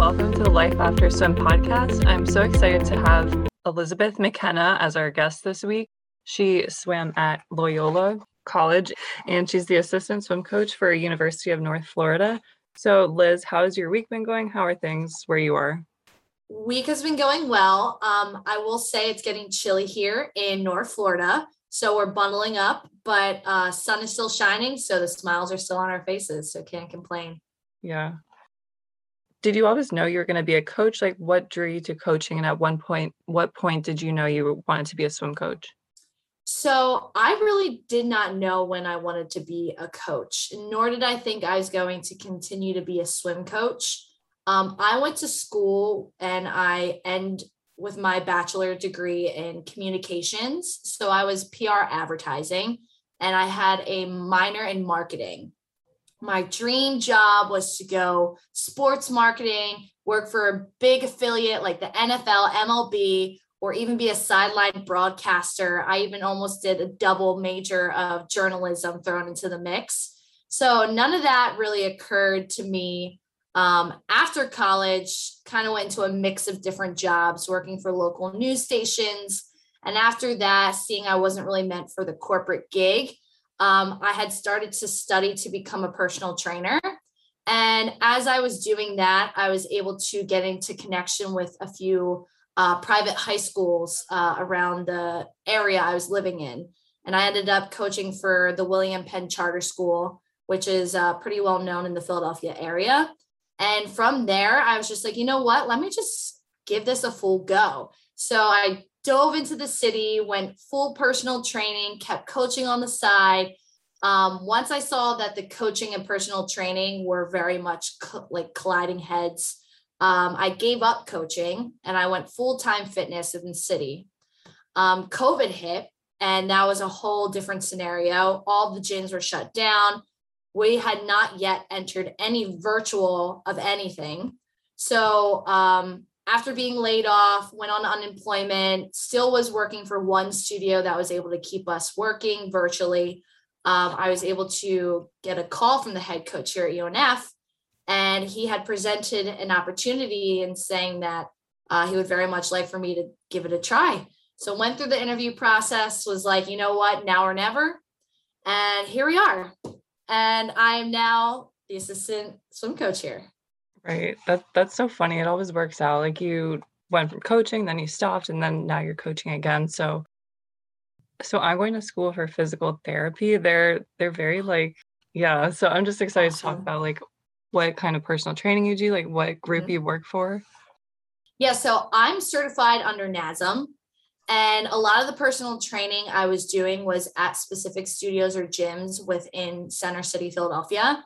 welcome to the Life After Swim podcast. I'm so excited to have Elizabeth McKenna as our guest this week. She swam at Loyola College and she's the assistant swim coach for University of North Florida. So, Liz, how has your week been going? How are things where you are? Week has been going well. Um, I will say it's getting chilly here in North Florida. So we're bundling up, but uh, sun is still shining. So the smiles are still on our faces. So can't complain. Yeah. Did you always know you were going to be a coach? Like what drew you to coaching? And at one point, what point did you know you wanted to be a swim coach? So I really did not know when I wanted to be a coach, nor did I think I was going to continue to be a swim coach. Um, I went to school and I end with my bachelor degree in communications. So I was PR advertising and I had a minor in marketing. My dream job was to go sports marketing, work for a big affiliate like the NFL, MLB, or even be a sideline broadcaster. I even almost did a double major of journalism thrown into the mix. So none of that really occurred to me um, after college. Kind of went into a mix of different jobs, working for local news stations. And after that, seeing I wasn't really meant for the corporate gig, um, I had started to study to become a personal trainer. And as I was doing that, I was able to get into connection with a few uh, private high schools uh, around the area I was living in. And I ended up coaching for the William Penn Charter School, which is uh, pretty well known in the Philadelphia area. And from there, I was just like, you know what? Let me just give this a full go. So I dove into the city, went full personal training, kept coaching on the side. Um, once I saw that the coaching and personal training were very much co- like colliding heads, um, I gave up coaching and I went full time fitness in the city. Um, COVID hit, and that was a whole different scenario. All the gyms were shut down. We had not yet entered any virtual of anything. So, um, after being laid off, went on unemployment, still was working for one studio that was able to keep us working virtually. Um, I was able to get a call from the head coach here at UNF and he had presented an opportunity and saying that uh, he would very much like for me to give it a try. So went through the interview process, was like, you know what, now or never. And here we are. And I am now the assistant swim coach here. Right. That that's so funny. It always works out. Like you went from coaching, then you stopped, and then now you're coaching again. So so I'm going to school for physical therapy. They're they're very like yeah. So I'm just excited awesome. to talk about like what kind of personal training you do, like what group mm-hmm. you work for? Yeah, so I'm certified under NASM. And a lot of the personal training I was doing was at specific studios or gyms within Center City, Philadelphia.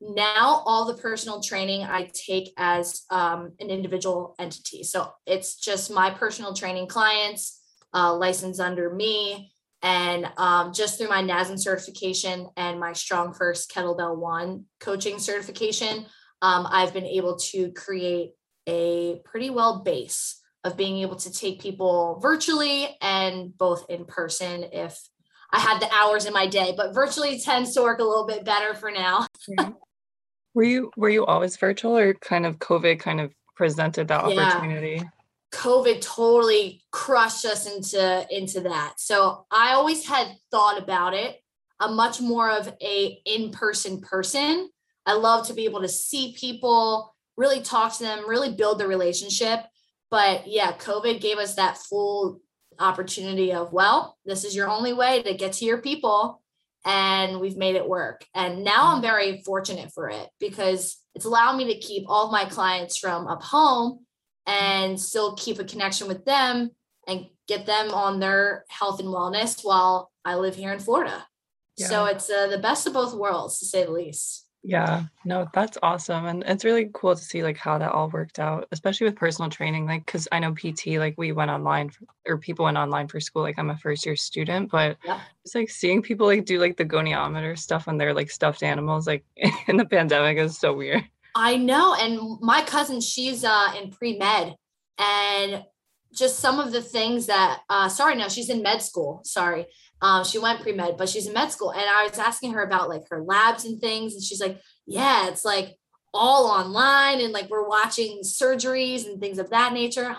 Now, all the personal training I take as um, an individual entity. So it's just my personal training clients, uh, licensed under me. And um, just through my NASM certification and my StrongFirst Kettlebell One coaching certification, um, I've been able to create a pretty well base of being able to take people virtually and both in person if I had the hours in my day, but virtually tends to work a little bit better for now. Were you were you always virtual or kind of COVID kind of presented that yeah. opportunity? COVID totally crushed us into into that. So I always had thought about it. I'm much more of a in-person person. I love to be able to see people, really talk to them, really build the relationship. But yeah, COVID gave us that full opportunity of, well, this is your only way to get to your people. And we've made it work. And now I'm very fortunate for it because it's allowed me to keep all of my clients from up home and still keep a connection with them and get them on their health and wellness while I live here in Florida. Yeah. So it's uh, the best of both worlds, to say the least. Yeah, no, that's awesome. And it's really cool to see like how that all worked out, especially with personal training. Like, cause I know PT, like we went online for, or people went online for school. Like I'm a first year student, but yeah. it's like seeing people like do like the goniometer stuff when they're like stuffed animals, like in the pandemic is so weird. I know. And my cousin, she's uh, in pre med, and just some of the things that, uh, sorry, no, she's in med school. Sorry. Um, she went pre med, but she's in med school. And I was asking her about like her labs and things. And she's like, yeah, it's like all online and like we're watching surgeries and things of that nature.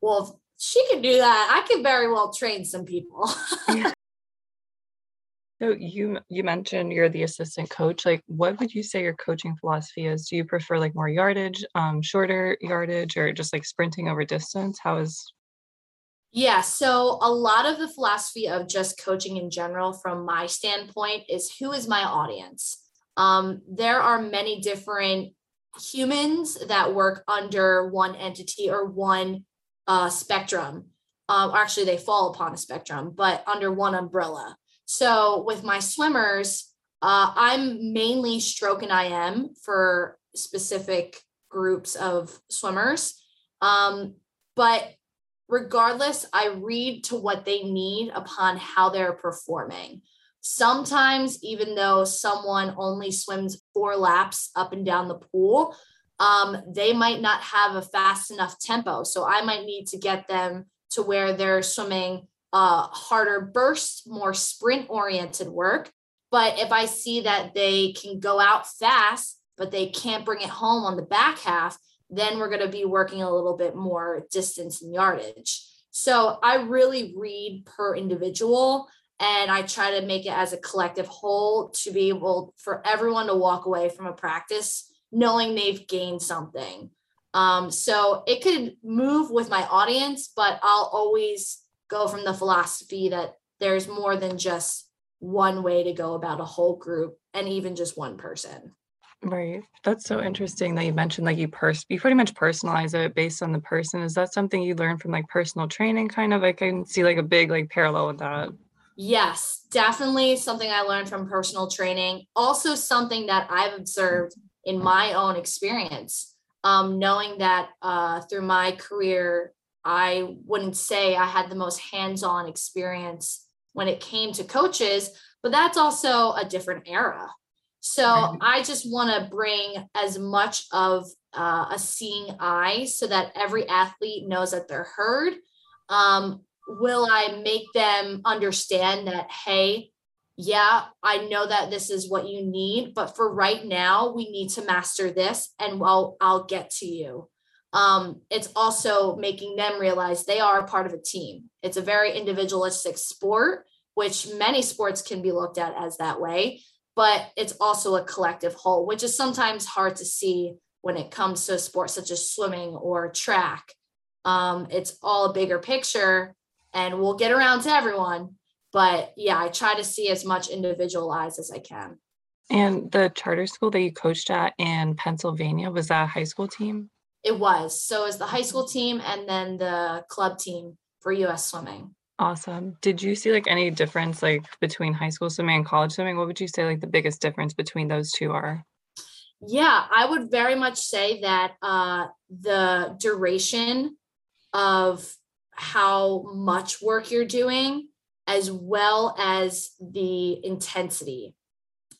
Well, if she could do that, I could very well train some people. yeah. So you you mentioned you're the assistant coach. Like, what would you say your coaching philosophy is? Do you prefer like more yardage, um, shorter yardage, or just like sprinting over distance? How is yeah, so a lot of the philosophy of just coaching in general, from my standpoint, is who is my audience? Um, there are many different humans that work under one entity or one uh, spectrum. Um, actually, they fall upon a spectrum, but under one umbrella. So with my swimmers, uh, I'm mainly stroke and IM for specific groups of swimmers. Um, but regardless, I read to what they need upon how they're performing. Sometimes, even though someone only swims four laps up and down the pool, um, they might not have a fast enough tempo. So I might need to get them to where they're swimming uh, harder bursts, more sprint oriented work. But if I see that they can go out fast, but they can't bring it home on the back half, then we're going to be working a little bit more distance and yardage. So I really read per individual and I try to make it as a collective whole to be able for everyone to walk away from a practice knowing they've gained something. Um, so it could move with my audience, but I'll always go from the philosophy that there's more than just one way to go about a whole group and even just one person. Right. That's so interesting that you mentioned like you pers you pretty much personalize it based on the person. Is that something you learned from like personal training kind of? I can see like a big like parallel with that. Yes, definitely something I learned from personal training. Also something that I've observed in my own experience. Um, knowing that uh, through my career, I wouldn't say I had the most hands-on experience when it came to coaches, but that's also a different era so I just want to bring as much of uh, a seeing eye so that every athlete knows that they're heard. Um, will I make them understand that, hey, yeah, I know that this is what you need, but for right now, we need to master this and well, I'll get to you. Um, it's also making them realize they are a part of a team. It's a very individualistic sport, which many sports can be looked at as that way but it's also a collective whole, which is sometimes hard to see when it comes to sports such as swimming or track. Um, it's all a bigger picture, and we'll get around to everyone. But yeah, I try to see as much individualized as I can. And the charter school that you coached at in Pennsylvania was that a high school team? It was. So it was the high school team and then the club team for US swimming. Awesome. Did you see like any difference like between high school swimming and college swimming? What would you say like the biggest difference between those two are? Yeah, I would very much say that uh, the duration of how much work you're doing, as well as the intensity.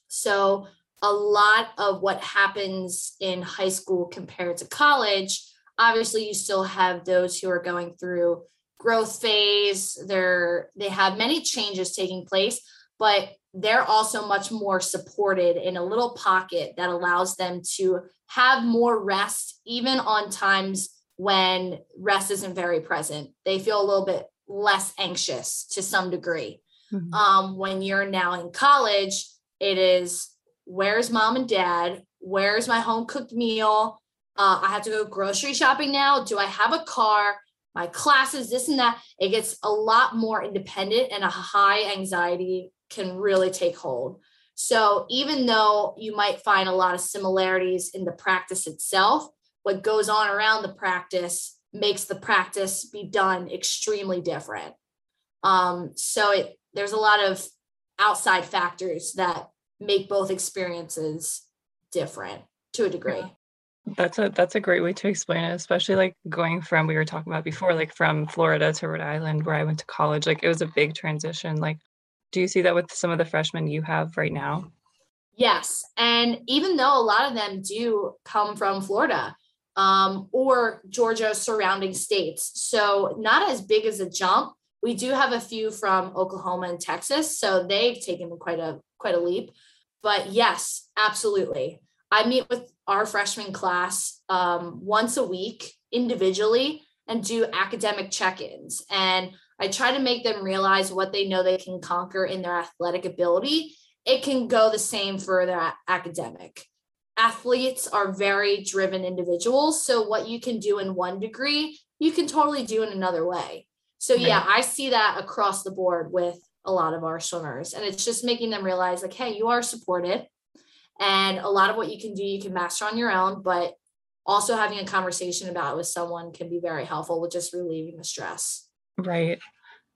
So, a lot of what happens in high school compared to college, obviously, you still have those who are going through growth phase. They're they have many changes taking place, but they're also much more supported in a little pocket that allows them to have more rest, even on times when rest isn't very present. They feel a little bit less anxious to some degree. Mm-hmm. Um, when you're now in college, it is where's mom and dad? Where's my home cooked meal? Uh, I have to go grocery shopping now. Do I have a car? My classes, this and that. It gets a lot more independent and a high anxiety can really take hold. So even though you might find a lot of similarities in the practice itself, what goes on around the practice makes the practice be done extremely different. Um, so it there's a lot of outside factors that make both experiences different to a degree. That's a that's a great way to explain it, especially like going from we were talking about before, like from Florida to Rhode Island, where I went to college. Like it was a big transition. Like, do you see that with some of the freshmen you have right now? Yes, and even though a lot of them do come from Florida um, or Georgia surrounding states, so not as big as a jump. We do have a few from Oklahoma and Texas, so they've taken quite a quite a leap. But yes, absolutely. I meet with our freshman class um, once a week individually and do academic check-ins. And i try to make them realize what they know they can conquer in their athletic ability. It can go the same for their academic. Athletes are very driven individuals so what you can do in one degree you can totally do in another way. So yeah i see that across the board with a lot of our swimmers and it's just making them realize like hey you are supported and a lot of what you can do you can master on your own but also having a conversation about it with someone can be very helpful with just relieving the stress. Right.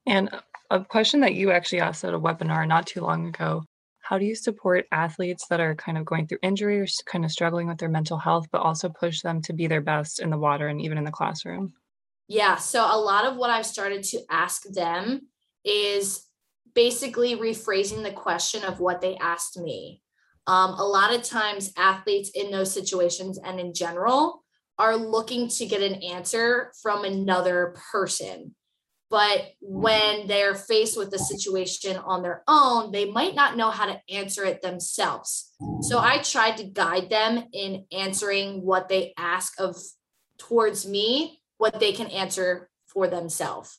And a question that you actually asked at a webinar not too long ago how do you support athletes that are kind of going through injury or kind of struggling with their mental health but also push them to be their best in the water and even in the classroom? Yeah so a lot of what i've started to ask them is basically rephrasing the question of what they asked me um, a lot of times, athletes in those situations and in general are looking to get an answer from another person. But when they're faced with the situation on their own, they might not know how to answer it themselves. So I tried to guide them in answering what they ask of towards me, what they can answer for themselves.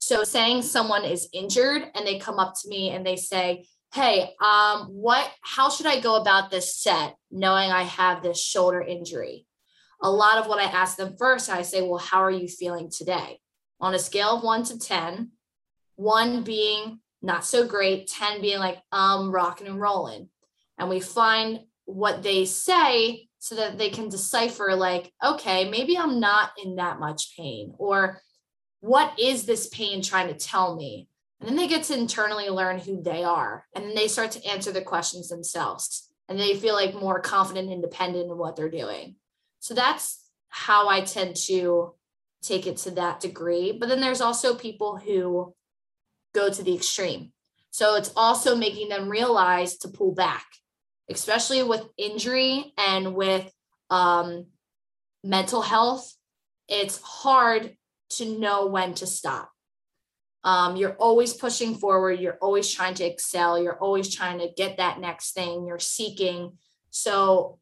So saying someone is injured and they come up to me and they say, hey, um, what, how should I go about this set knowing I have this shoulder injury? A lot of what I ask them first, I say, well, how are you feeling today? On a scale of one to 10, one being not so great, 10 being like, um, rocking and rolling. And we find what they say so that they can decipher, like, okay, maybe I'm not in that much pain, or what is this pain trying to tell me? And then they get to internally learn who they are. And then they start to answer the questions themselves. And they feel like more confident, independent in what they're doing. So that's how I tend to take it to that degree. But then there's also people who go to the extreme. So it's also making them realize to pull back, especially with injury and with um, mental health. It's hard to know when to stop um, you're always pushing forward you're always trying to excel you're always trying to get that next thing you're seeking so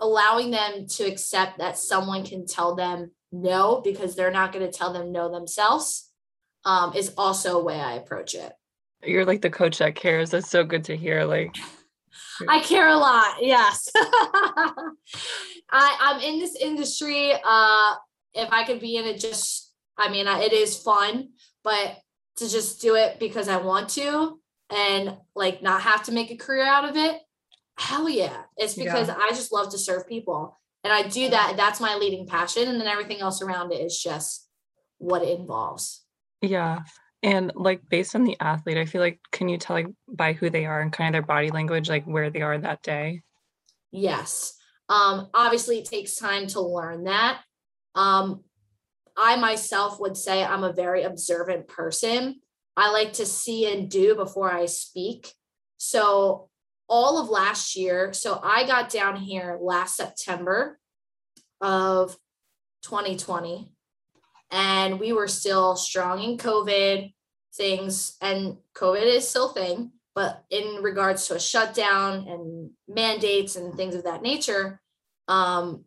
allowing them to accept that someone can tell them no because they're not going to tell them no themselves um, is also a way i approach it you're like the coach that cares that's so good to hear like I care a lot. Yes. I, I'm in this industry. Uh, if I could be in it, just, I mean, it is fun, but to just do it because I want to and like not have to make a career out of it, hell yeah. It's because yeah. I just love to serve people. And I do that. That's my leading passion. And then everything else around it is just what it involves. Yeah. And like based on the athlete, I feel like can you tell like by who they are and kind of their body language, like where they are that day? Yes. Um, obviously it takes time to learn that. Um, I myself would say I'm a very observant person. I like to see and do before I speak. So, all of last year, so I got down here last September of 2020, and we were still strong in COVID things, and COVID is still a thing. But in regards to a shutdown and mandates and things of that nature, um,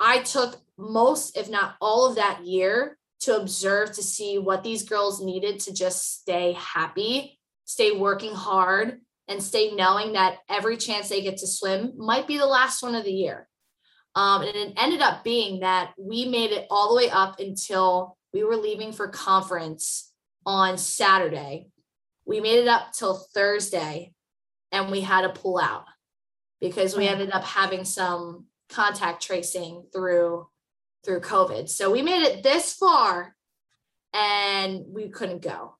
I took most, if not all of that year to observe to see what these girls needed to just stay happy, stay working hard, and stay knowing that every chance they get to swim might be the last one of the year. Um, and it ended up being that we made it all the way up until we were leaving for conference on Saturday. We made it up till Thursday and we had to pull out because we ended up having some contact tracing through through COVID. So we made it this far and we couldn't go.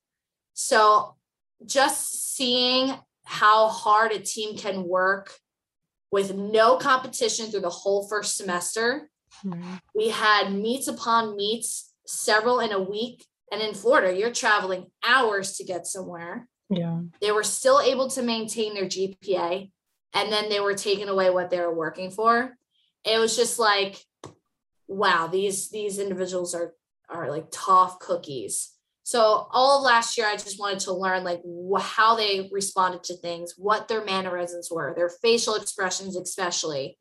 So just seeing how hard a team can work with no competition through the whole first semester. Mm-hmm. We had meets upon meets, several in a week. And in Florida, you're traveling hours to get somewhere. Yeah. They were still able to maintain their GPA and then they were taking away what they were working for. It was just like wow, these these individuals are are like tough cookies. So all of last year, I just wanted to learn like wh- how they responded to things, what their mannerisms were, their facial expressions, especially.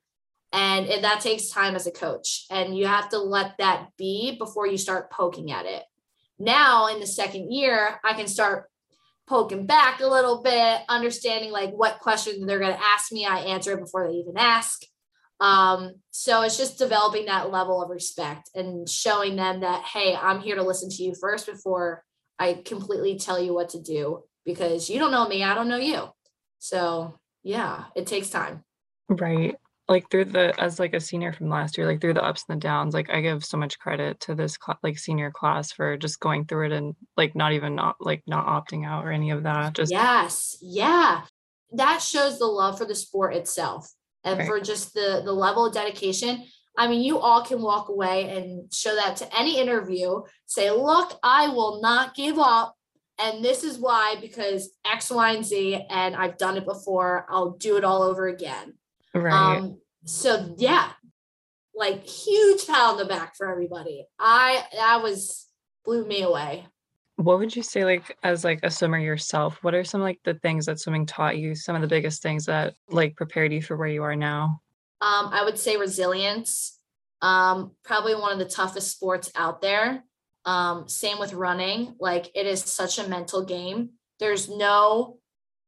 And, that takes time as a coach. And you have to let that be before you start poking at it. Now, in the second year, I can start poking back a little bit, understanding like what question they're going to ask me. I answer it before they even ask. Um, so it's just developing that level of respect and showing them that, hey, I'm here to listen to you first before I completely tell you what to do because you don't know me, I don't know you. So yeah, it takes time. Right. Like through the as like a senior from last year, like through the ups and the downs, like I give so much credit to this cl- like senior class for just going through it and like not even not like not opting out or any of that. Just yes, yeah, that shows the love for the sport itself and right. for just the the level of dedication. I mean, you all can walk away and show that to any interview. Say, look, I will not give up. And this is why, because X, Y, and Z, and I've done it before. I'll do it all over again. Right. Um, so yeah, like huge pat on the back for everybody. I that was blew me away. What would you say like as like a swimmer yourself? What are some like the things that swimming taught you? Some of the biggest things that like prepared you for where you are now? Um, I would say resilience. Um, probably one of the toughest sports out there. Um, same with running. Like it is such a mental game. There's no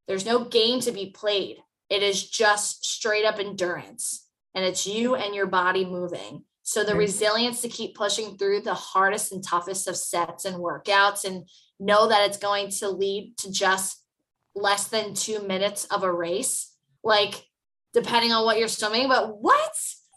there's no game to be played. It is just straight up endurance. And it's you and your body moving. So the resilience to keep pushing through the hardest and toughest of sets and workouts and know that it's going to lead to just less than two minutes of a race. Like depending on what you're swimming, but what?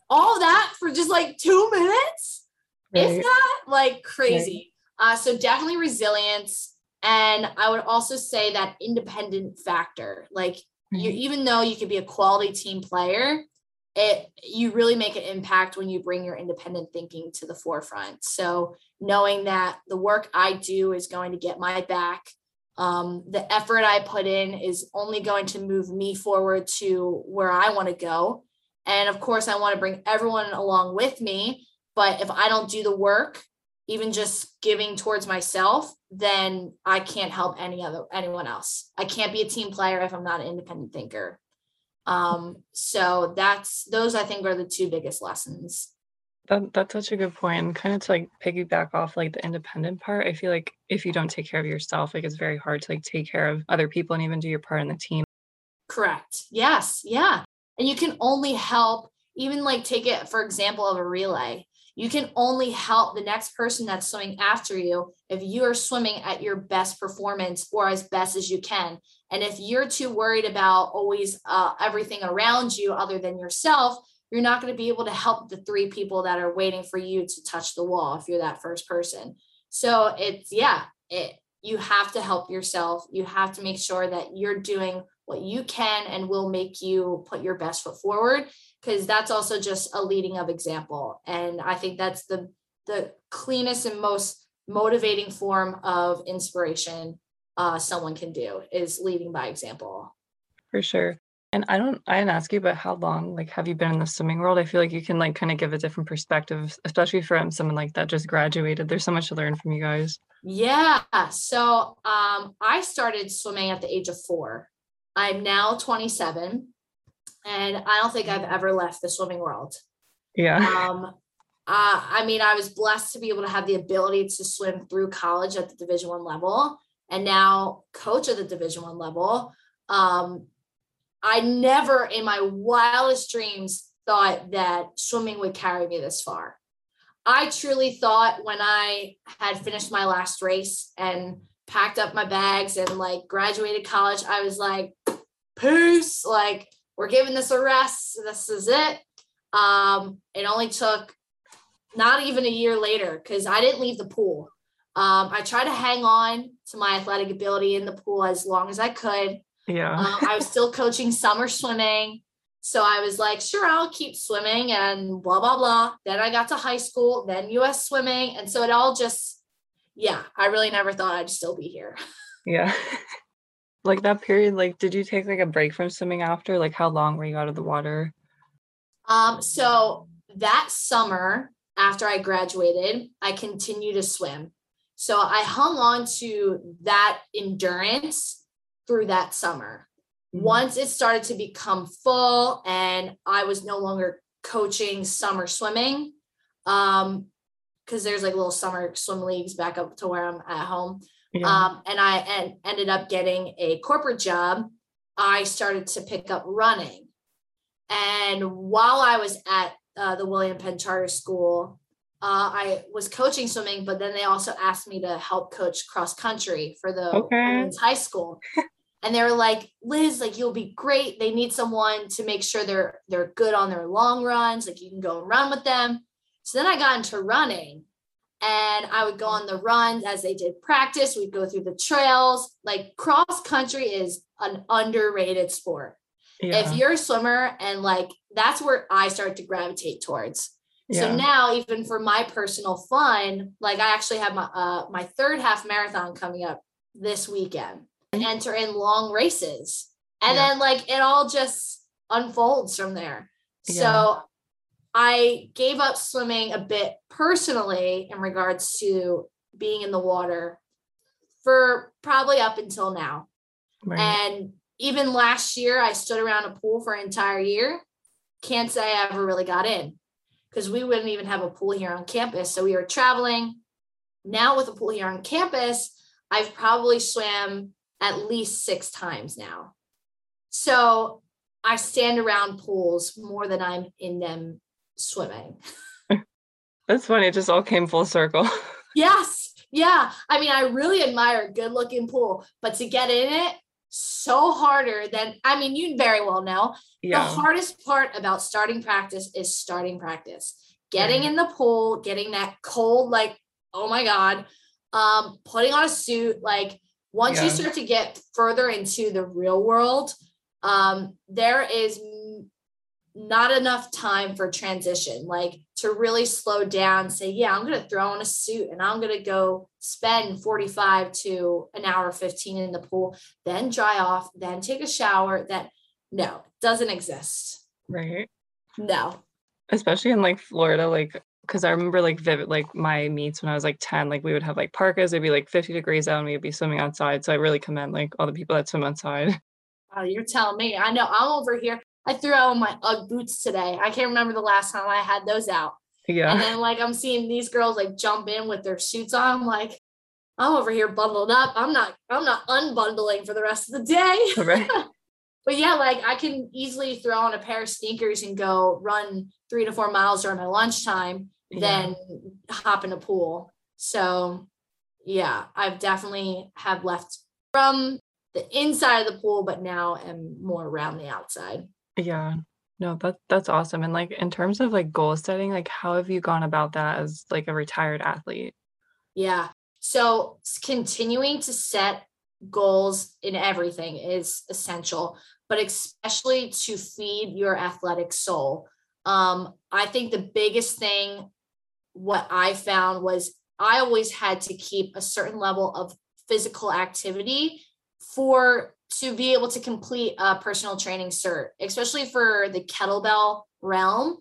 All that for just like two minutes? Right. If that like crazy. Right. Uh, so definitely resilience. And I would also say that independent factor. Like mm-hmm. you, even though you could be a quality team player, it you really make an impact when you bring your independent thinking to the forefront. So knowing that the work I do is going to get my back, um, the effort I put in is only going to move me forward to where I want to go. And of course, I want to bring everyone along with me. But if I don't do the work, even just giving towards myself, then I can't help any other anyone else. I can't be a team player if I'm not an independent thinker. Um, so that's those I think are the two biggest lessons. That, that's such a good point. Kind of to like piggyback off like the independent part. I feel like if you don't take care of yourself, like it's very hard to like take care of other people and even do your part in the team. Correct. Yes. Yeah. And you can only help, even like take it for example of a relay. You can only help the next person that's swimming after you if you are swimming at your best performance or as best as you can. And if you're too worried about always uh, everything around you other than yourself, you're not going to be able to help the three people that are waiting for you to touch the wall if you're that first person. So it's, yeah, it, you have to help yourself. You have to make sure that you're doing what you can and will make you put your best foot forward because that's also just a leading of example. And I think that's the the cleanest and most motivating form of inspiration uh, someone can do is leading by example. For sure. And I don't, I didn't ask you, but how long, like, have you been in the swimming world? I feel like you can, like, kind of give a different perspective, especially from someone like that just graduated. There's so much to learn from you guys. Yeah. So, um, I started swimming at the age of four. I'm now 27, and I don't think I've ever left the swimming world. Yeah. Um, uh, I mean, I was blessed to be able to have the ability to swim through college at the Division One level, and now coach at the Division One level. Um, I never in my wildest dreams thought that swimming would carry me this far. I truly thought when I had finished my last race and packed up my bags and like graduated college, I was like, peace, like we're giving this a rest. This is it. Um, it only took not even a year later because I didn't leave the pool. Um, I tried to hang on to my athletic ability in the pool as long as I could. Yeah. um, I was still coaching summer swimming. So I was like, sure, I'll keep swimming and blah, blah, blah. Then I got to high school, then US swimming. And so it all just, yeah, I really never thought I'd still be here. Yeah. like that period, like, did you take like a break from swimming after? Like, how long were you out of the water? Um, so that summer after I graduated, I continued to swim. So I hung on to that endurance through that summer. Mm-hmm. Once it started to become full and I was no longer coaching summer swimming. Um, because there's like little summer swim leagues back up to where I'm at home. Yeah. Um, and I en- ended up getting a corporate job. I started to pick up running. And while I was at uh, the William Penn Charter School, uh, I was coaching swimming, but then they also asked me to help coach cross country for the okay. high school. and they were like, Liz, like you'll be great. They need someone to make sure they're they're good on their long runs. Like you can go and run with them. So then I got into running and I would go on the runs as they did practice. We'd go through the trails. Like cross country is an underrated sport. Yeah. If you're a swimmer and like that's where I start to gravitate towards. Yeah. So now even for my personal fun, like I actually have my uh my third half marathon coming up this weekend and enter in long races. And yeah. then like it all just unfolds from there. So I gave up swimming a bit personally in regards to being in the water for probably up until now. Right. And even last year, I stood around a pool for an entire year. Can't say I ever really got in because we wouldn't even have a pool here on campus. So we were traveling. Now, with a pool here on campus, I've probably swam at least six times now. So I stand around pools more than I'm in them swimming. That's funny. It just all came full circle. yes. Yeah. I mean, I really admire a good looking pool, but to get in it, so harder than, I mean, you very well know yeah. the hardest part about starting practice is starting practice. Getting in the pool, getting that cold, like, oh my God, um, putting on a suit. Like, once yeah. you start to get further into the real world, um, there is not enough time for transition, like to really slow down, say, yeah, I'm going to throw on a suit and I'm going to go spend 45 to an hour 15 in the pool, then dry off, then take a shower. That no, doesn't exist. Right. No. Especially in like Florida, like because I remember like vivid like my meets when I was like 10, like we would have like parkas, it'd be like 50 degrees out and we'd be swimming outside. So I really commend like all the people that swim outside. Oh, you're telling me. I know I'm over here. I threw out my UGG boots today. I can't remember the last time I had those out. Yeah. And then like I'm seeing these girls like jump in with their suits on. I'm like, I'm over here bundled up. I'm not, I'm not unbundling for the rest of the day. Right. but yeah, like I can easily throw on a pair of sneakers and go run three to four miles during my lunchtime, yeah. then hop in a pool. So yeah, I've definitely have left from the inside of the pool, but now am more around the outside. Yeah. No, that that's awesome. And like in terms of like goal setting, like how have you gone about that as like a retired athlete? Yeah. So continuing to set goals in everything is essential, but especially to feed your athletic soul. Um, I think the biggest thing what I found was I always had to keep a certain level of physical activity for to be able to complete a personal training cert, especially for the kettlebell realm.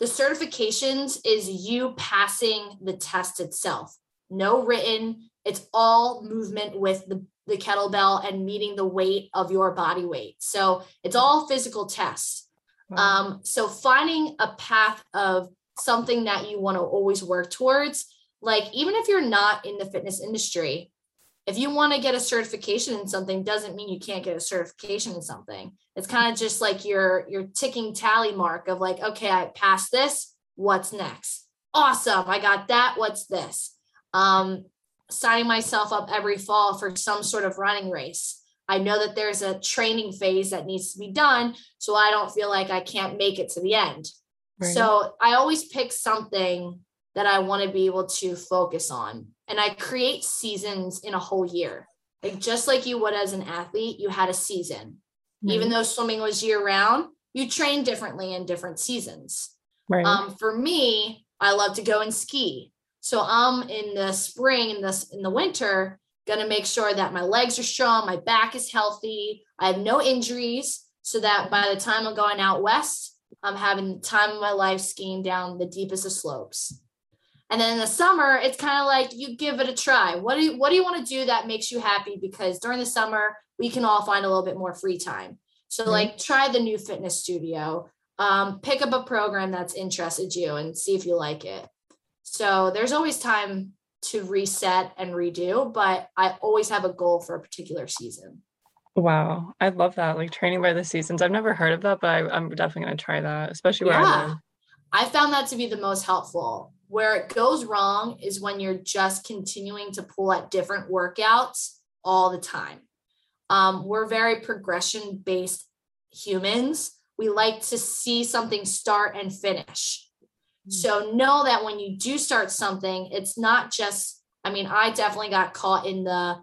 The certifications is you passing the test itself. No written, it's all movement with the, the kettlebell and meeting the weight of your body weight. So it's all physical tests. Um, so finding a path of something that you want to always work towards, like even if you're not in the fitness industry, if you want to get a certification in something doesn't mean you can't get a certification in something. It's kind of just like your your ticking tally mark of like okay i passed this what's next? Awesome i got that what's this? Um signing myself up every fall for some sort of running race. I know that there's a training phase that needs to be done so i don't feel like i can't make it to the end. Right. so i always pick something that i want to be able to focus on and I create seasons in a whole year. Like just like you would as an athlete, you had a season. Mm-hmm. Even though swimming was year round, you train differently in different seasons. Right. Um, for me, I love to go and ski. So I'm in the spring in this in the winter, gonna make sure that my legs are strong, my back is healthy, I have no injuries, so that by the time I'm going out west, I'm having the time of my life skiing down the deepest of slopes. And then in the summer, it's kind of like you give it a try. What do you what do you want to do that makes you happy? Because during the summer, we can all find a little bit more free time. So mm-hmm. like try the new fitness studio. um, pick up a program that's interested you and see if you like it. So there's always time to reset and redo, but I always have a goal for a particular season. Wow, I love that. Like training by the seasons. I've never heard of that, but I, am definitely going to try that, especially where yeah. I live. I found that to be the most helpful. Where it goes wrong is when you're just continuing to pull at different workouts all the time. Um, we're very progression based humans. We like to see something start and finish. Mm. So know that when you do start something, it's not just, I mean, I definitely got caught in the,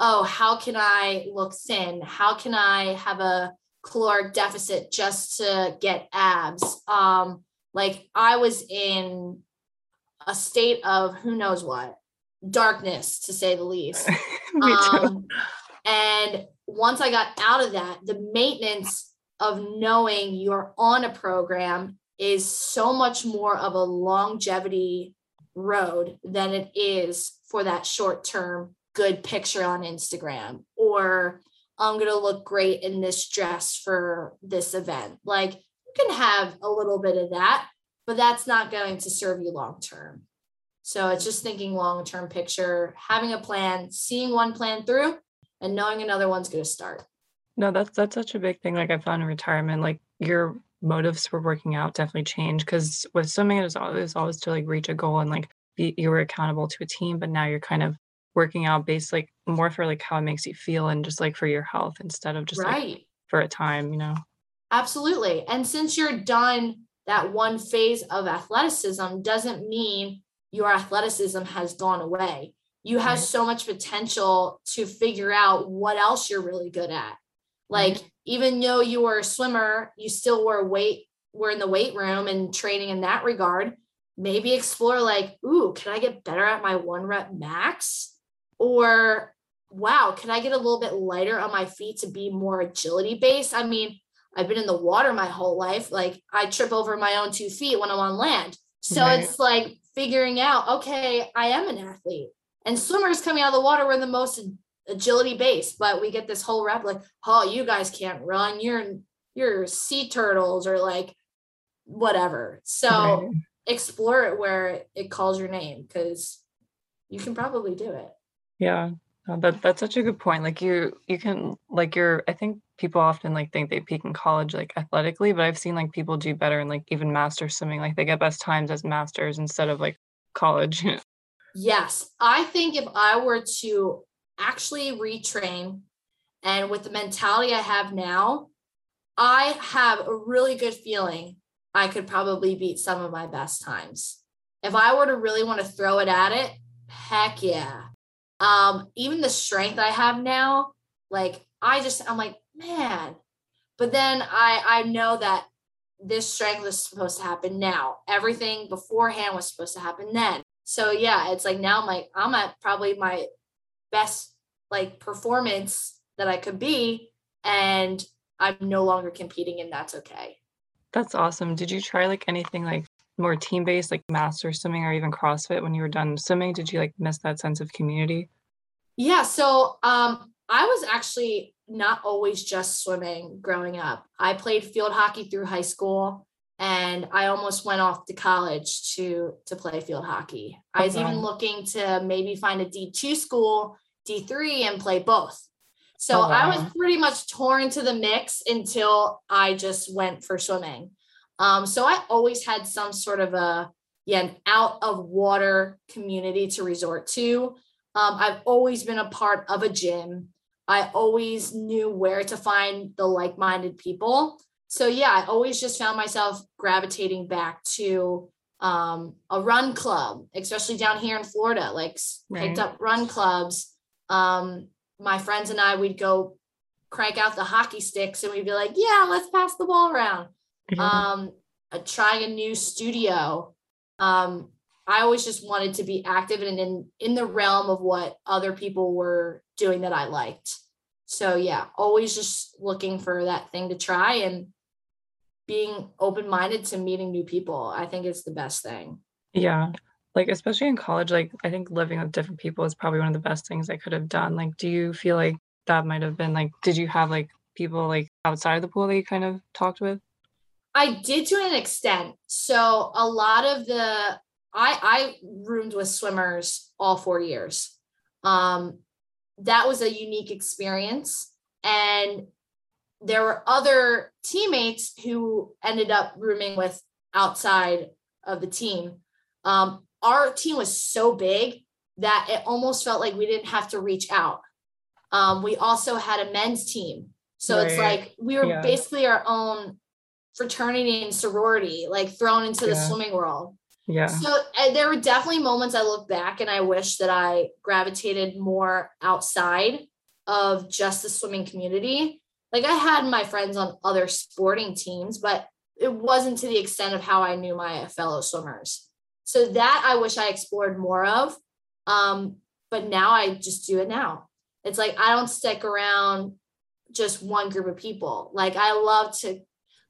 oh, how can I look thin? How can I have a caloric deficit just to get abs? Um, like I was in a state of who knows what darkness to say the least. um, and once I got out of that, the maintenance of knowing you're on a program is so much more of a longevity road than it is for that short term good picture on Instagram or I'm going to look great in this dress for this event. Like you can have a little bit of that, but that's not going to serve you long term. So it's just thinking long term picture, having a plan, seeing one plan through, and knowing another one's going to start. No, that's that's such a big thing. Like I found in retirement, like your motives for working out definitely change because with swimming it was always always to like reach a goal and like be you were accountable to a team, but now you're kind of working out based like more for like how it makes you feel and just like for your health instead of just right. like for a time, you know. Absolutely. And since you're done that one phase of athleticism doesn't mean your athleticism has gone away. You have so much potential to figure out what else you're really good at. Like mm-hmm. even though you were a swimmer, you still were weight, were in the weight room and training in that regard. Maybe explore like, ooh, can I get better at my one rep max? Or wow, can I get a little bit lighter on my feet to be more agility based? I mean, I've been in the water my whole life. Like I trip over my own two feet when I'm on land. So right. it's like figuring out, okay, I am an athlete. And swimmers coming out of the water were the most agility based, but we get this whole rep like, oh, you guys can't run. You're you're sea turtles or like whatever. So right. explore it where it calls your name because you can probably do it. Yeah. that that's such a good point. Like you you can like you're I think people often like think they peak in college like athletically, but I've seen like people do better in like even master swimming. Like they get best times as masters instead of like college. yes. I think if I were to actually retrain and with the mentality I have now, I have a really good feeling I could probably beat some of my best times. If I were to really want to throw it at it, heck yeah. Um, even the strength I have now, like I just I'm like, man. But then I I know that this strength was supposed to happen now. Everything beforehand was supposed to happen then. So yeah, it's like now I'm like I'm at probably my best like performance that I could be and I'm no longer competing and that's okay. That's awesome. Did you try like anything like more team based like master swimming or even CrossFit when you were done swimming? Did you like miss that sense of community? Yeah, so um I was actually not always just swimming growing up. I played field hockey through high school and I almost went off to college to to play field hockey. I was even looking to maybe find a D2 school, D3 and play both. So oh. I was pretty much torn to the mix until I just went for swimming. Um, so I always had some sort of a yeah, an out of water community to resort to. Um, I've always been a part of a gym. I always knew where to find the like minded people. So, yeah, I always just found myself gravitating back to um, a run club, especially down here in Florida, like right. picked up run clubs. Um, my friends and I, we'd go crank out the hockey sticks and we'd be like, yeah, let's pass the ball around. Mm-hmm. Um, uh, trying a new studio. Um, I always just wanted to be active and in in the realm of what other people were doing that I liked. So yeah, always just looking for that thing to try and being open-minded to meeting new people. I think it's the best thing. Yeah. Like especially in college, like I think living with different people is probably one of the best things I could have done. Like do you feel like that might have been like did you have like people like outside of the pool that you kind of talked with? I did to an extent. So a lot of the I I roomed with swimmers all four years. Um, that was a unique experience, and there were other teammates who ended up rooming with outside of the team. Um, our team was so big that it almost felt like we didn't have to reach out. Um, we also had a men's team. So right. it's like we were yeah. basically our own fraternity and sorority, like thrown into the swimming world. Yeah. So uh, there were definitely moments I look back and I wish that I gravitated more outside of just the swimming community. Like I had my friends on other sporting teams, but it wasn't to the extent of how I knew my fellow swimmers. So that I wish I explored more of. Um, but now I just do it now. It's like I don't stick around just one group of people. Like I love to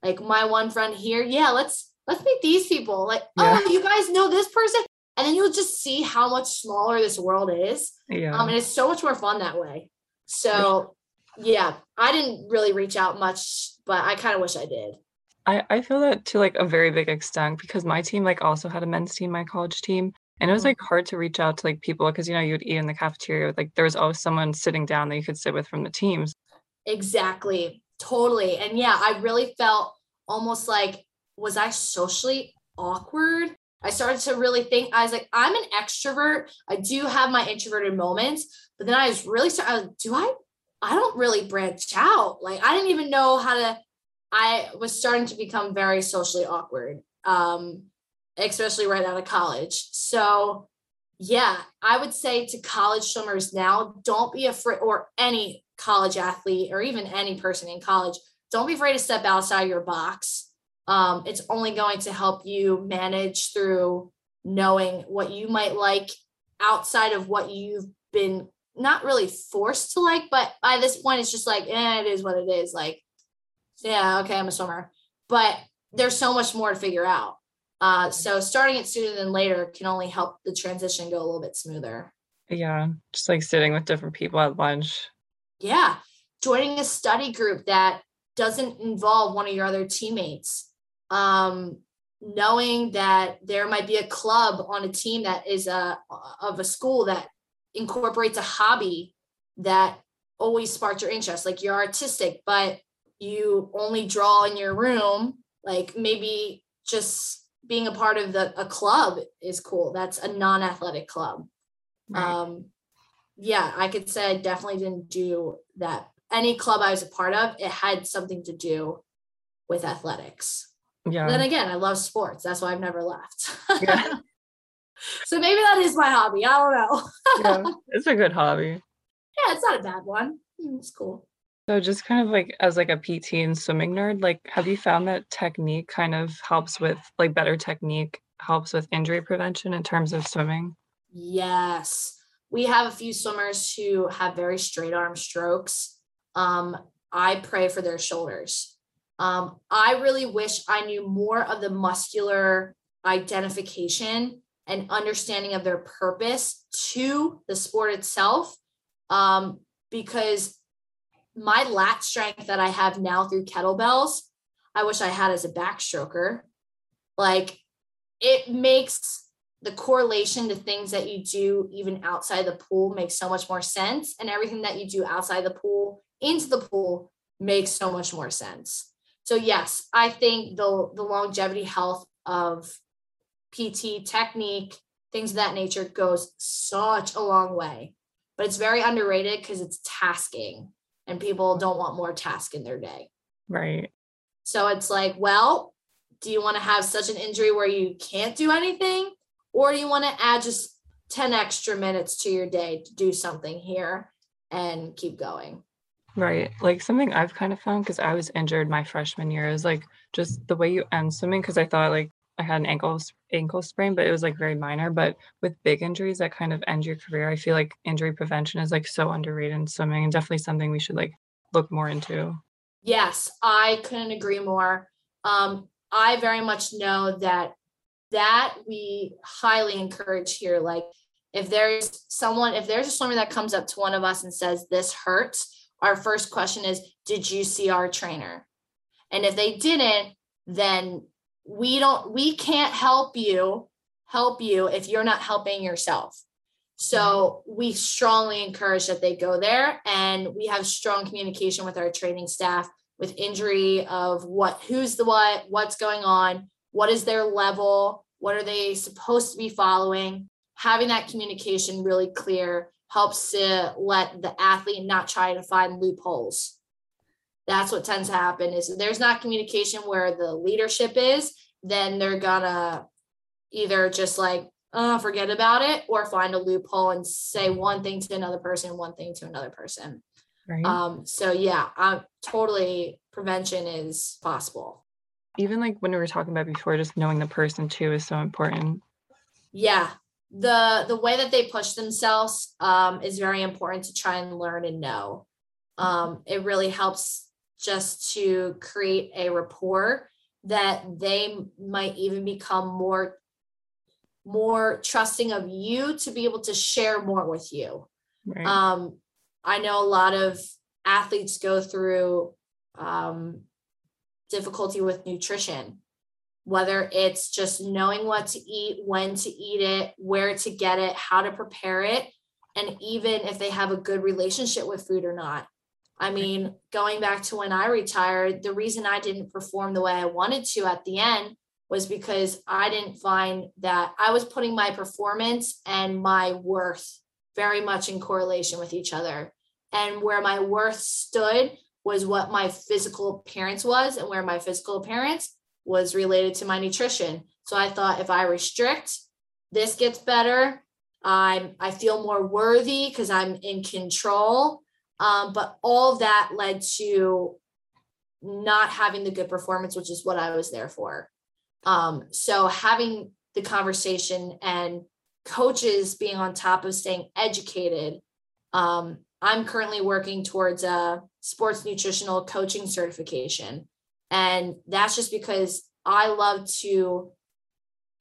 like my one friend here, yeah, let's let's meet these people. Like, yeah. oh, you guys know this person. And then you'll just see how much smaller this world is. Yeah. Um, and it's so much more fun that way. So yeah, I didn't really reach out much, but I kind of wish I did. I, I feel that to like a very big extent because my team like also had a men's team, my college team. And it was like mm-hmm. hard to reach out to like people because you know you would eat in the cafeteria with like there was always someone sitting down that you could sit with from the teams. Exactly. Totally. And yeah, I really felt almost like was I socially awkward? I started to really think I was like, I'm an extrovert. I do have my introverted moments, but then I was really starting, do I I don't really branch out. Like I didn't even know how to I was starting to become very socially awkward. Um, especially right out of college. So yeah, I would say to college swimmers now, don't be afraid, or any college athlete, or even any person in college, don't be afraid to step outside your box. Um, it's only going to help you manage through knowing what you might like outside of what you've been not really forced to like, but by this point, it's just like, eh, it is what it is. Like, yeah, okay, I'm a swimmer, but there's so much more to figure out. Uh, so starting it sooner than later can only help the transition go a little bit smoother. Yeah, just like sitting with different people at lunch. Yeah, joining a study group that doesn't involve one of your other teammates. Um, knowing that there might be a club on a team that is a of a school that incorporates a hobby that always sparks your interest like you're artistic but you only draw in your room like maybe just being a part of the a club is cool. That's a non-athletic club. Right. um yeah i could say i definitely didn't do that. Any club i was a part of it had something to do with athletics yeah then again i love sports that's why i've never left yeah. so maybe that is my hobby i don't know yeah it's a good hobby yeah it's not a bad one mm, it's cool so just kind of like as like a PT and swimming nerd, like have you found that technique kind of helps with like better technique helps with injury prevention in terms of swimming? Yes. We have a few swimmers who have very straight arm strokes. Um, I pray for their shoulders. Um, I really wish I knew more of the muscular identification and understanding of their purpose to the sport itself. Um, because my lat strength that I have now through kettlebells, I wish I had as a backstroker. Like it makes the correlation to things that you do even outside the pool makes so much more sense. And everything that you do outside the pool into the pool makes so much more sense. So yes, I think the the longevity health of PT technique, things of that nature goes such a long way. But it's very underrated because it's tasking and people don't want more task in their day. Right. So it's like, well, do you want to have such an injury where you can't do anything? Or do you want to add just 10 extra minutes to your day to do something here and keep going? Right. Like something I've kind of found because I was injured my freshman year is like just the way you end swimming because I thought like I had an ankle ankle sprain, but it was like very minor. But with big injuries that kind of end your career, I feel like injury prevention is like so underrated in swimming and definitely something we should like look more into. Yes, I couldn't agree more. Um, I very much know that that we highly encourage here. Like if there's someone, if there's a swimmer that comes up to one of us and says this hurts, our first question is, did you see our trainer? And if they didn't, then we don't we can't help you help you if you're not helping yourself. So mm-hmm. we strongly encourage that they go there and we have strong communication with our training staff with injury of what who's the what, what's going on, what is their level, what are they supposed to be following. Having that communication really clear helps to let the athlete not try to find loopholes. That's what tends to happen is there's not communication where the leadership is, then they're gonna either just like uh, forget about it or find a loophole and say one thing to another person, one thing to another person. Right. Um, so yeah, I'm totally prevention is possible. Even like when we were talking about before, just knowing the person too is so important. Yeah, the the way that they push themselves um, is very important to try and learn and know. Um, it really helps just to create a rapport that they might even become more more trusting of you to be able to share more with you. Right. Um, I know a lot of athletes go through um, difficulty with nutrition whether it's just knowing what to eat, when to eat it, where to get it, how to prepare it, and even if they have a good relationship with food or not. I mean, going back to when I retired, the reason I didn't perform the way I wanted to at the end was because I didn't find that I was putting my performance and my worth very much in correlation with each other. And where my worth stood was what my physical appearance was, and where my physical appearance was related to my nutrition. So I thought if I restrict, this gets better. I'm I feel more worthy because I'm in control. Um, but all that led to not having the good performance, which is what I was there for. Um, so having the conversation and coaches being on top of staying educated. Um, I'm currently working towards a sports nutritional coaching certification. And that's just because I love to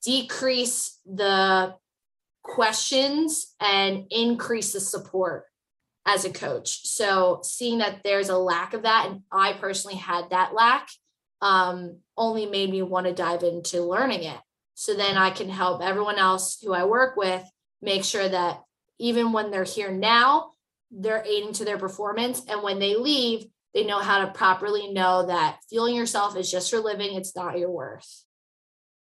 decrease the questions and increase the support as a coach. So seeing that there's a lack of that, and I personally had that lack, um, only made me want to dive into learning it. So then I can help everyone else who I work with make sure that even when they're here now, they're aiding to their performance. And when they leave, they know how to properly know that fueling yourself is just for living, it's not your worth.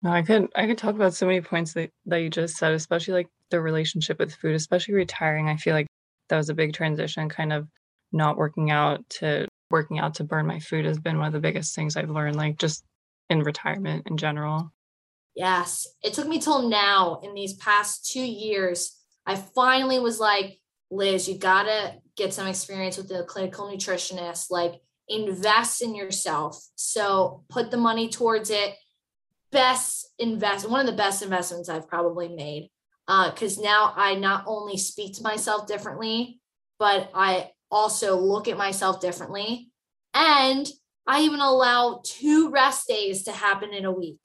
No, I could I could talk about so many points that, that you just said, especially like the relationship with food, especially retiring. I feel like that was a big transition, kind of not working out to working out to burn my food has been one of the biggest things I've learned, like just in retirement in general. Yes. It took me till now in these past two years. I finally was like, Liz, you gotta get some experience with a clinical nutritionist, like invest in yourself. So put the money towards it. Best invest, one of the best investments I've probably made. Because uh, now I not only speak to myself differently, but I also look at myself differently. And I even allow two rest days to happen in a week.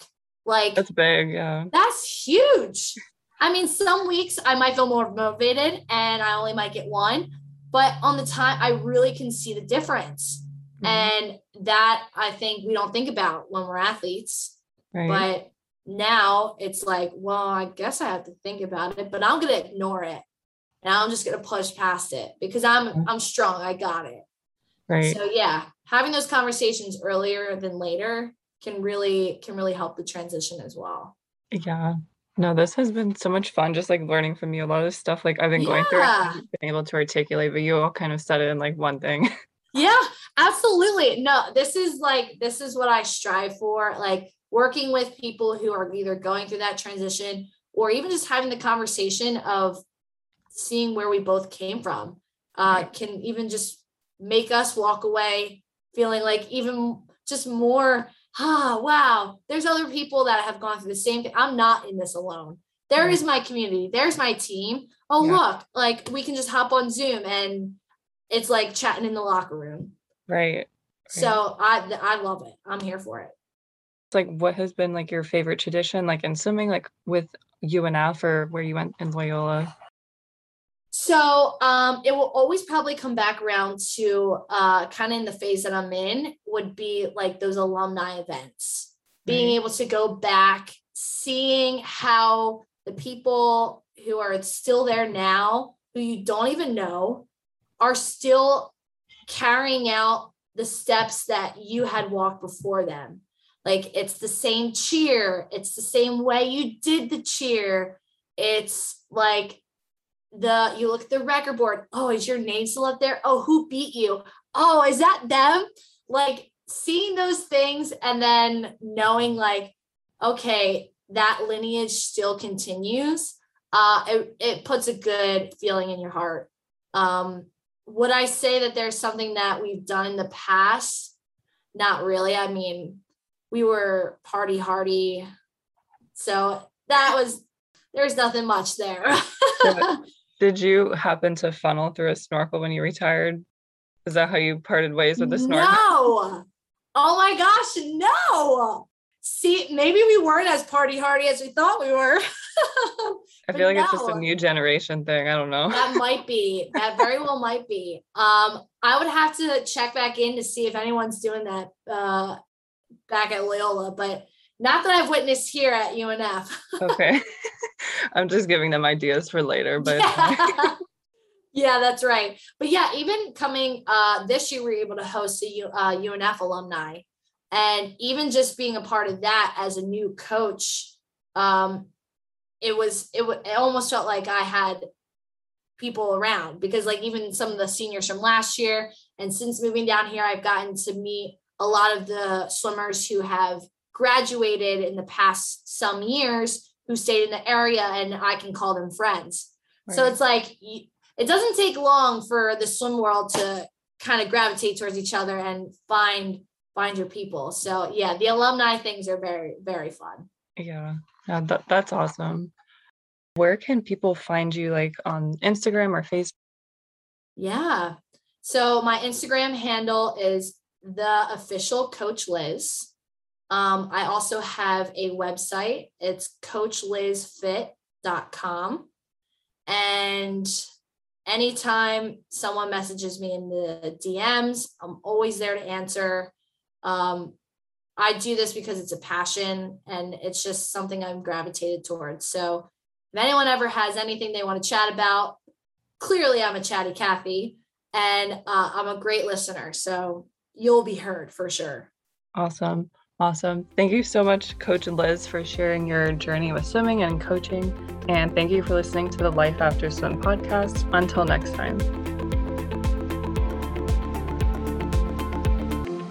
Like that's big, yeah. That's huge. I mean, some weeks I might feel more motivated and I only might get one, but on the time I really can see the difference. Mm-hmm. And that I think we don't think about when we're athletes. Right. But now it's like, well, I guess I have to think about it, but I'm going to ignore it. And I'm just going to push past it because I'm mm-hmm. I'm strong. I got it. Right. So yeah, having those conversations earlier than later can really can really help the transition as well. Yeah. No, this has been so much fun just like learning from you a lot of stuff like I've been going through and been able to articulate, but you all kind of said it in like one thing. Yeah, absolutely. No, this is like this is what I strive for. Like working with people who are either going through that transition or even just having the conversation of seeing where we both came from uh, can even just make us walk away feeling like even just more ah, wow, there's other people that have gone through the same thing. I'm not in this alone. There is my community. There's my team. Oh, yeah. look, like we can just hop on Zoom and it's like chatting in the locker room. Right. right. So I I love it. I'm here for it. It's like what has been like your favorite tradition, like in swimming, like with UNF or where you went in Loyola? So um, it will always probably come back around to uh, kind of in the phase that I'm in would be like those alumni events, being able to go back, seeing how the people who are still there now, who you don't even know, are still carrying out the steps that you had walked before them. Like it's the same cheer, it's the same way you did the cheer. It's like the you look at the record board. Oh, is your name still up there? Oh, who beat you? Oh, is that them? Like seeing those things and then knowing like, okay, that lineage still continues. Uh, it, it puts a good feeling in your heart. Um, would I say that there's something that we've done in the past? Not really. I mean, we were party hardy. So that was, there's nothing much there. Did you happen to funnel through a snorkel when you retired? Is that how you parted ways with the snorkel? No. Oh my gosh, no. See, maybe we weren't as party hardy as we thought we were. I feel like no. it's just a new generation thing. I don't know. that might be. That very well might be. Um, I would have to check back in to see if anyone's doing that uh, back at Loyola, but not that I've witnessed here at UNF. okay. I'm just giving them ideas for later, but yeah. yeah, that's right. But yeah, even coming uh, this year, we were able to host a U, uh, UNF alumni, and even just being a part of that as a new coach, um, it was it, w- it almost felt like I had people around because like even some of the seniors from last year and since moving down here, I've gotten to meet a lot of the swimmers who have graduated in the past some years who stayed in the area and I can call them friends. Right. So it's like it doesn't take long for the swim world to kind of gravitate towards each other and find find your people. So yeah, the alumni things are very very fun. Yeah. Yeah, that, that's awesome. Where can people find you like on Instagram or Facebook? Yeah. So my Instagram handle is the official coach Liz. Um, I also have a website. It's coachlizfit.com. And anytime someone messages me in the DMs, I'm always there to answer. Um, I do this because it's a passion and it's just something I'm gravitated towards. So if anyone ever has anything they want to chat about, clearly I'm a chatty Cathy and uh, I'm a great listener. So you'll be heard for sure. Awesome. Awesome. Thank you so much, Coach Liz, for sharing your journey with swimming and coaching. And thank you for listening to the Life After Swim podcast. Until next time.